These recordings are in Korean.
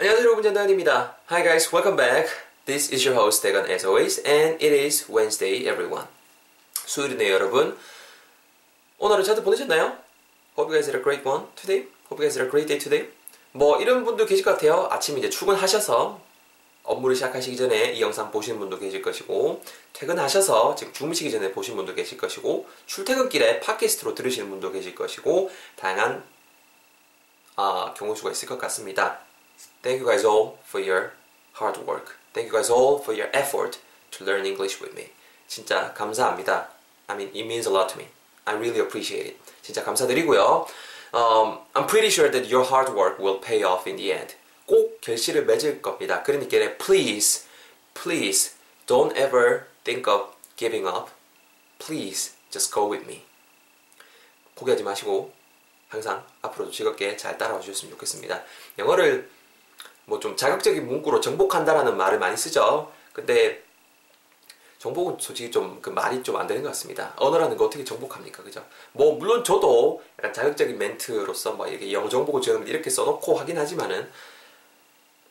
안녕하세요 여러분 전다현입니다. Hi guys, welcome back. This is your host 대건 as always and it is Wednesday everyone. 수요일이네요 여러분. 오늘은 차트 보내셨나요? Hope you guys had a great one today. Hope you guys had a great day today. 뭐 이런 분도 계실 것 같아요. 아침 이제 출근하셔서 업무를 시작하시기 전에 이 영상 보시는 분도 계실 것이고 퇴근하셔서 지금 주무시기 전에 보신 분도 계실 것이고 출퇴근길에 팟캐스트로 들으시는 분도 계실 것이고 다양한 아, 경우 수가 있을 것 같습니다. Thank you guys all for your hard work. Thank you guys all for your effort to learn English with me. 진짜 감사합니다. I mean, it means a lot to me. I really appreciate it. 진짜 감사드리고요. Um, I'm pretty sure that your hard work will pay off in the end. 꼭 결실을 맺을 겁니다. 그러니까 please, please don't ever think of giving up. Please just go with me. 포기하지 마시고 항상 앞으로도 즐겁게 잘 따라와 주셨으면 좋겠습니다. 영어를 뭐 좀 자극적인 문구로 정복한다라는 말을 많이 쓰죠. 근데 정복은 솔직히 좀 그 말이 좀 안 되는 것 같습니다. 언어라는 거 어떻게 정복합니까? 그죠? 뭐 물론 저도 약간 자극적인 멘트로서 뭐 이렇게 영어 정복을 지금 이렇게 써놓고 하긴 하지만은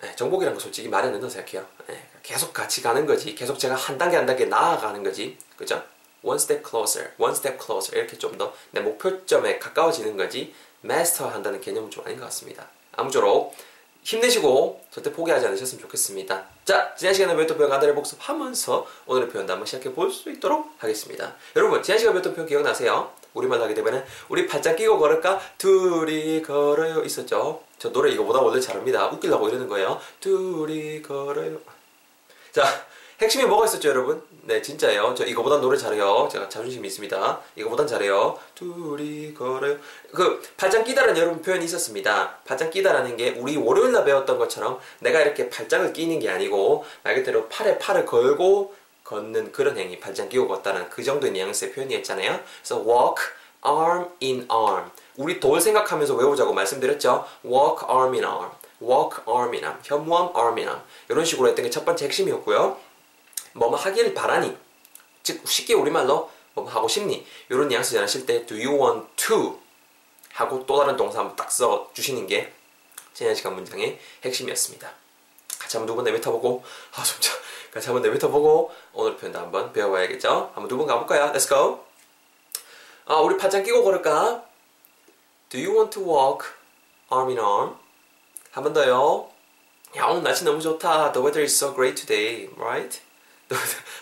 네, 정복이라는 거 솔직히 말이 안 된다고 생각해요. 네, 계속 같이 가는 거지. 계속 제가 한 단계 한 단계 나아가는 거지. 그죠? one step closer, one step closer 이렇게 좀 더 내 목표점에 가까워지는 거지 마스터 한다는 개념은 좀 아닌 것 같습니다. 아무쪼록 힘내시고 절대 포기하지 않으셨으면 좋겠습니다. 자, 지난 시간에 배웠던 표현 간단히 복습하면서 오늘의 표현도 한번 시작해 볼 수 있도록 하겠습니다. 여러분, 지난 시간에 배웠던 표현 기억나세요? 우리말 하게 되면 우리 팔짱 끼고 걸을까? 둘이 걸어요 있었죠? 저 노래 이거보다 원래 잘합니다. 웃기려고 이러는 거예요. 둘이 걸어요. 자, 핵심이 뭐가 있었죠, 여러분? 네, 진짜예요. 저 이거보단 노래 잘해요. 제가 자존심이 있습니다. 이거보단 잘해요. 둘이 걸어요. 그 팔짱 끼다라는 여러분 표현이 있었습니다. 팔짱 끼다라는 게 우리 월요일날 배웠던 것처럼 내가 이렇게 팔짱을 끼는 게 아니고 말 그대로 팔에 팔을 걸고 걷는 그런 행위, 팔짱 끼고 걷다는 그 정도의 뉘앙스의 표현이었잖아요. 그래서 walk arm in arm. 우리 돌 생각하면서 외우자고 말씀드렸죠. walk arm in arm. walk arm in arm. 현무암 arm in arm. 이런 식으로 했던 게 첫 번째 핵심이었고요. 뭐뭐 하기를 바라니 즉 쉽게 우리말로 뭐뭐 하고 싶니 이런 뉘앙스 전하실 때 do you want to 하고 또 다른 동사 한번 딱 써 주시는 게 지난 시간 문장의 핵심이었습니다. 같이 한번 두 번 내뱉어보고 아 진짜 같이 한번 내뱉어보고 오늘 표현도 한번 배워봐야겠죠. 한번 두 번 가볼까요? Let's go. 아 우리 팔짱 끼고 걸을까? Do you want to walk arm in arm? 한 번 더요. 야 오늘 날씨 너무 좋다. The weather is so great today, right?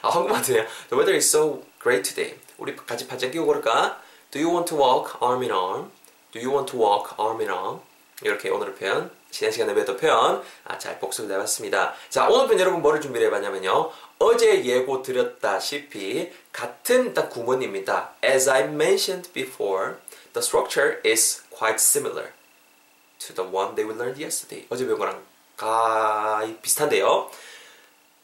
아, 한국말 드네요. The weather is so great today. 우리 같이 팔짱 끼고 걸을까? Do you want to walk arm in arm? Do you want to walk arm in arm? 이렇게 오늘의 표현, 지난 시간에 배웠던 표현 아, 잘 복습을 해봤습니다. 자, 오늘 편 여러분 뭐를 준비를 해봤냐면요. 어제 예고 드렸다시피 같은 딱 구문입니다. As I mentioned before, the structure is quite similar to the one that we learned yesterday. 어제 배운 거랑 가히 비슷한데요.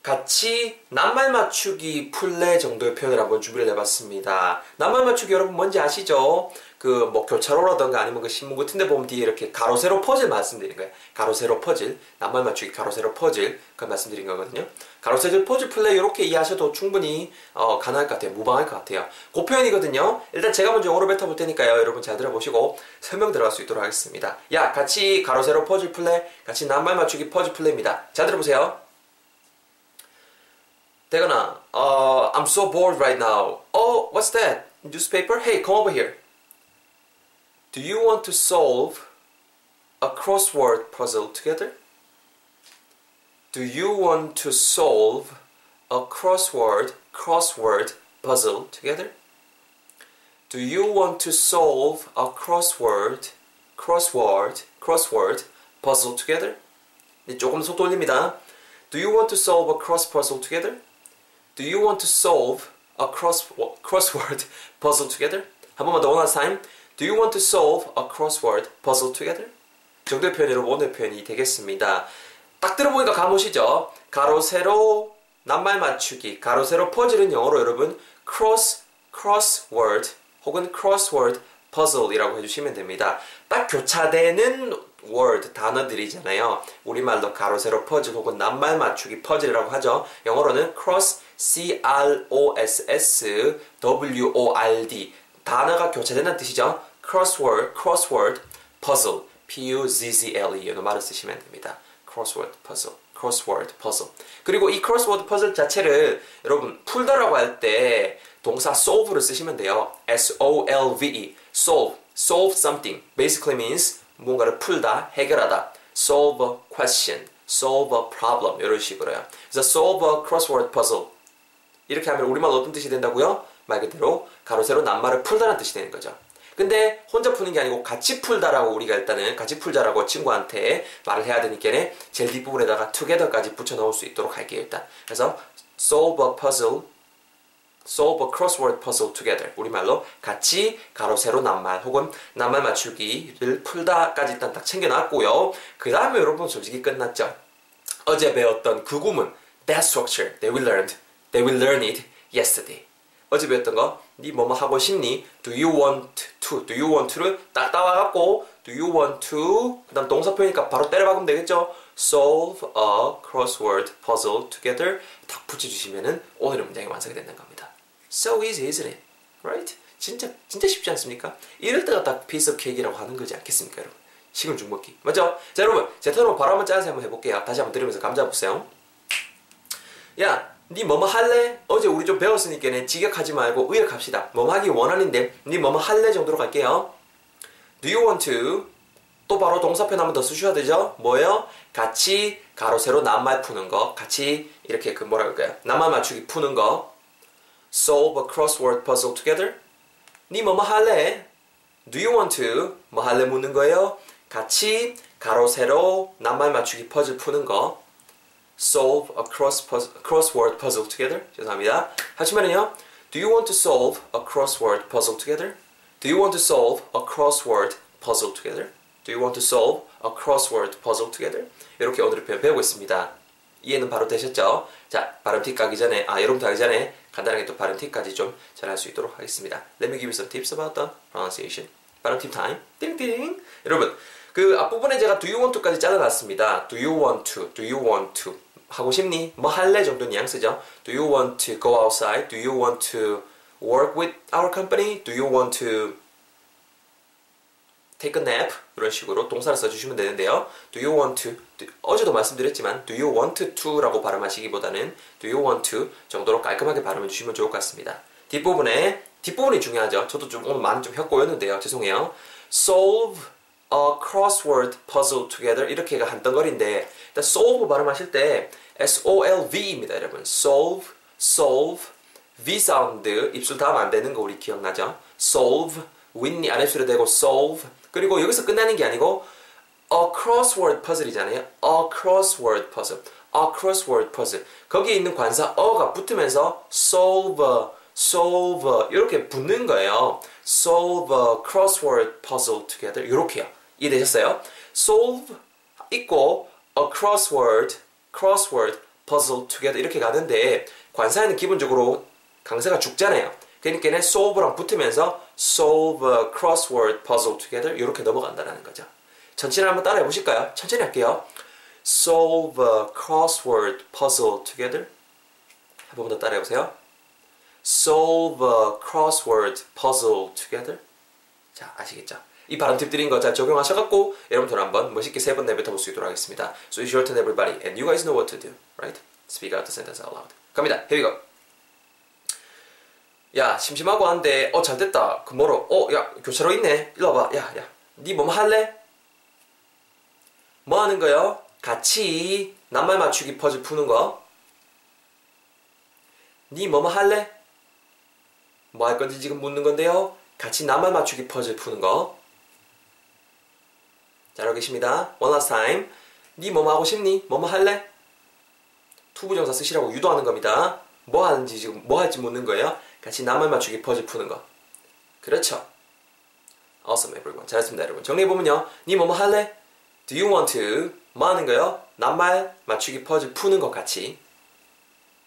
같이 낱말 맞추기 풀레 정도의 표현을 한번 준비를 해봤습니다. 낱말 맞추기 여러분 뭔지 아시죠? 그 뭐 교차로라던가 아니면 그 신문 같은 데 보면 뒤에 이렇게 가로 세로 퍼즐 말씀드린 거예요. 가로 세로 퍼즐, 낱말 맞추기 가로 세로 퍼즐 그 말씀드린 거거든요. 가로 세로 퍼즐 풀레 이렇게 이해하셔도 충분히 어, 가능할 것 같아요. 무방할 것 같아요. 그 표현이거든요. 일단 제가 먼저 영어로 뱉어볼 테니까요. 여러분 잘 들어보시고 설명 들어갈 수 있도록 하겠습니다. 야 같이 가로 세로 퍼즐 풀레, 같이 낱말 맞추기 퍼즐 풀레입니다. 잘 들어보세요. Degana, uh, I'm so bored right now. Oh, what's that? Newspaper? Hey, come over here. Do you want to solve a crossword puzzle together? Do you want to solve a crossword crossword puzzle together? Do you want to solve a crossword crossword crossword puzzle together? 네, 조금 속도 올립니다. Do you want to solve a cross puzzle together? Do you want to solve a cross, crossword puzzle together? 한 번만 더 one last time. Do you want to solve a crossword puzzle together? 정도의 표현이 여러분 표현이 되겠습니다. 딱 들어보니까 감오시죠? 가로 세로 낱말 맞추기 가로 세로 퍼즐은 영어로 여러분 cross crossword 혹은 crossword puzzle이라고 해주시면 됩니다. 딱 교차되는 word 단어들이잖아요. 우리말로 가로 세로 퍼즐 혹은 낱말 맞추기 퍼즐이라고 하죠. 영어로는 cross C R O S S W O R D 단어가 교차된다는 뜻이죠. crossword, crossword, puzzle, P U Z Z L E 이런 말을 쓰시면 됩니다. crossword puzzle. crossword puzzle. 그리고 이 crossword puzzle 자체를 여러분 풀다라고 할 때 동사 solve를 쓰시면 돼요. S-O-L-V-E. Solve. solve something. basically means 뭔가를 풀다, 해결하다. solve a question. solve a problem. 이런 식으로요. 그래서 solve a crossword puzzle. 이렇게 하면 우리말 어떤 뜻이 된다고요? 말 그대로 가로 세로 낱말을 풀다는 뜻이 되는 거죠. 근데 혼자 푸는 게 아니고 같이 풀다라고 우리가 일단은 같이 풀자라고 친구한테 말을 해야 되니까 제일 뒷부분에다가 together까지 붙여 넣을 수 있도록 할게요 일단. 그래서 solve a puzzle, solve a crossword puzzle together. 우리말로 같이 가로 세로 낱말 혹은 낱말 맞추기를 풀다까지 일단 딱 챙겨놨고요. 그 다음에 여러분 솔직히 끝났죠. 어제 배웠던 그 구문 that structure that we learned, that we learned it yesterday. 어제 배웠던 거, 네 뭐뭐 하고 싶니? Do you want to? Do you want to를 딱 따와갖고 Do you want to? 그 다음 동사 표현이니까 바로 때려 박으면 되겠죠? Solve a crossword puzzle together. 딱 붙여주시면은 오늘의 문장이 완성이 된다는 겁니다. So easy, isn't it? Right? 진짜 진짜 쉽지 않습니까? 이럴 때가 딱 piece of cake이라고 하는 거지 않겠습니까, 여러분? 식은 죽 먹기 맞죠? 자 여러분 제 턴으로 바로 한번 짜서 한번 해볼게요. 다시 한번 들으면서 감자 보세요. 야, 니 뭐뭐 할래? 어제 우리 좀 배웠으니까 직역하지 말고 의역합시다. 뭐뭐 하기 원하는데 니 뭐뭐 할래 정도로 갈게요. Do you want to? 또 바로 동사편 한번 더 쓰셔야 되죠? 뭐예요? 같이 가로 세로 낱말 푸는 거, 같이 이렇게 그 뭐라 그럴까요? 낱말 맞추기 푸는 거. Solve a crossword puzzle together. 니 뭐뭐 할래? Do you want to? 뭐 할래 묻는 거예요? 같이 가로 세로 낱말 맞추기 퍼즐 푸는 거. solve a cross puzzle, crossword puzzle together. 죄송합니다. 하시면은요. Do you want to solve a crossword puzzle together? Do you want to solve a crossword puzzle together? Do you want to solve a crossword puzzle together? 이렇게 오늘의 표현 배우고 있습니다. 이해는 바로 되셨죠? 자, 발음 팁 가기 전에, 아, 여러분도 하기 전에 간단하게 또 발음 팁까지 좀 전할 수 있도록 하겠습니다. Let me give you some tips about the pronunciation. 발음 팁 타임. 띵띵. 여러분, 그 앞부분에 제가 do you want to까지 잘라놨습니다. Do you want to? Do you want to? 하고 싶니? 뭐 할래 정도 뉘앙스죠. Do you want to go outside? Do you want to work with our company? Do you want to take a nap? 이런 식으로 동사를 써주시면 되는데요. Do you want to? 어제도 말씀드렸지만 Do you want to라고 발음하시기보다는 Do you want to 정도로 깔끔하게 발음해 주시면 좋을 것 같습니다. 뒷부분에 뒷부분이 중요하죠. 저도 좀 오늘 많이 좀 혀꼬였는데요. 죄송해요. Solve a crossword puzzle together 이렇게가 한 덩어리인데 일단 solve 발음하실 때 S-O-L-V입니다 여러분 solve, solve V 사운드 입술 닿으면 안 되는 거 우리 기억나죠? solve 윗니 아랫술에 대고 solve 그리고 여기서 끝나는 게 아니고 a crossword puzzle이잖아요 a crossword puzzle a crossword puzzle 거기에 있는 관사 어가 붙으면서 solve solve 이렇게 붙는 거예요 solve a crossword puzzle together 이렇게요 이해되셨어요? solve 있고 a crossword, crossword, puzzle together 이렇게 가는데 관사에는 기본적으로 강세가 죽잖아요. 그러니까 solve랑 붙으면서 solve a crossword puzzle together 이렇게 넘어간다는 거죠. 천천히 한번 따라해 보실까요? 천천히 할게요. solve a crossword puzzle together 한 번 더 따라해 보세요. solve a crossword puzzle together 자 아시겠죠? 이 발음 팁 드린 거 잘 적용하셔갖고 여러분들 한번 멋있게 세 번 내뱉어 볼 수 있도록 하겠습니다. So it's your turn everybody and you guys know what to do, right? Speak out the sentence out loud. 갑니다. Here we go. 야 심심하고 한데 어 잘됐다. 그 뭐로? 어 야 교차로 있네. 일로 와봐. 야야 니뭐 할래? 뭐 하는 거요? 같이 낱말 맞추기 퍼즐 푸는 거. 니 뭐뭐 할래? 뭐 할 건지 지금 묻는 건데요. 같이 낱말 맞추기 퍼즐 푸는 거. 잘 하고 계십니다. One last time. 니 뭐뭐 하고 싶니? 뭐뭐 할래? to부정사 쓰시라고 유도하는 겁니다. 뭐 하는지 지금 뭐 할지 묻는 거예요. 같이 낱말 맞추기 퍼즐 푸는 거. 그렇죠. Awesome everyone. 잘했습니다 여러분. 정리해보면요. 니 뭐뭐 할래? Do you want to? 뭐 하는 거요? 낱말 맞추기 퍼즐 푸는 것 같이.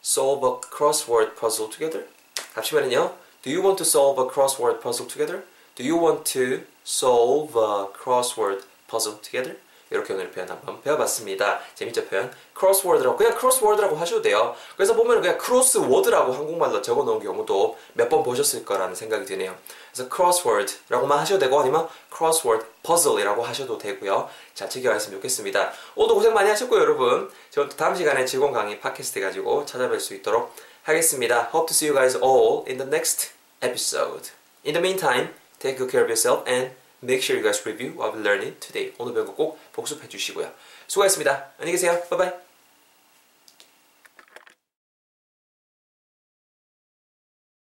Solve a crossword puzzle together. 합치면은요. Do you want to solve a crossword puzzle together? Do you want to solve a crossword puzzle together? 이렇게 오늘 표현 한번 배워봤습니다. 재밌죠 표현? crossword라고 그냥 crossword라고 하셔도 돼요. 그래서 보면 그냥 crossword라고 한국말로 적어놓은 경우도 몇 번 보셨을 거라는 생각이 드네요. 그래서 crossword라고만 하셔도 되고 아니면 crossword puzzle이라고 하셔도 되고요. 잘 챙겨가셨으면 좋겠습니다. 오늘도 고생 많이 하셨고요, 여러분. 저는 또 다음 시간에 즐거운 강의 팟캐스트 가지고 찾아뵐 수 있도록 하겠습니다. Hope to see you guys all in the next episode. In the meantime, take good care of yourself and make sure you guys review what we learned today. 오늘 배운 거 꼭 복습해 주시고요. 수고하셨습니다. 안녕히 계세요. 바이바이.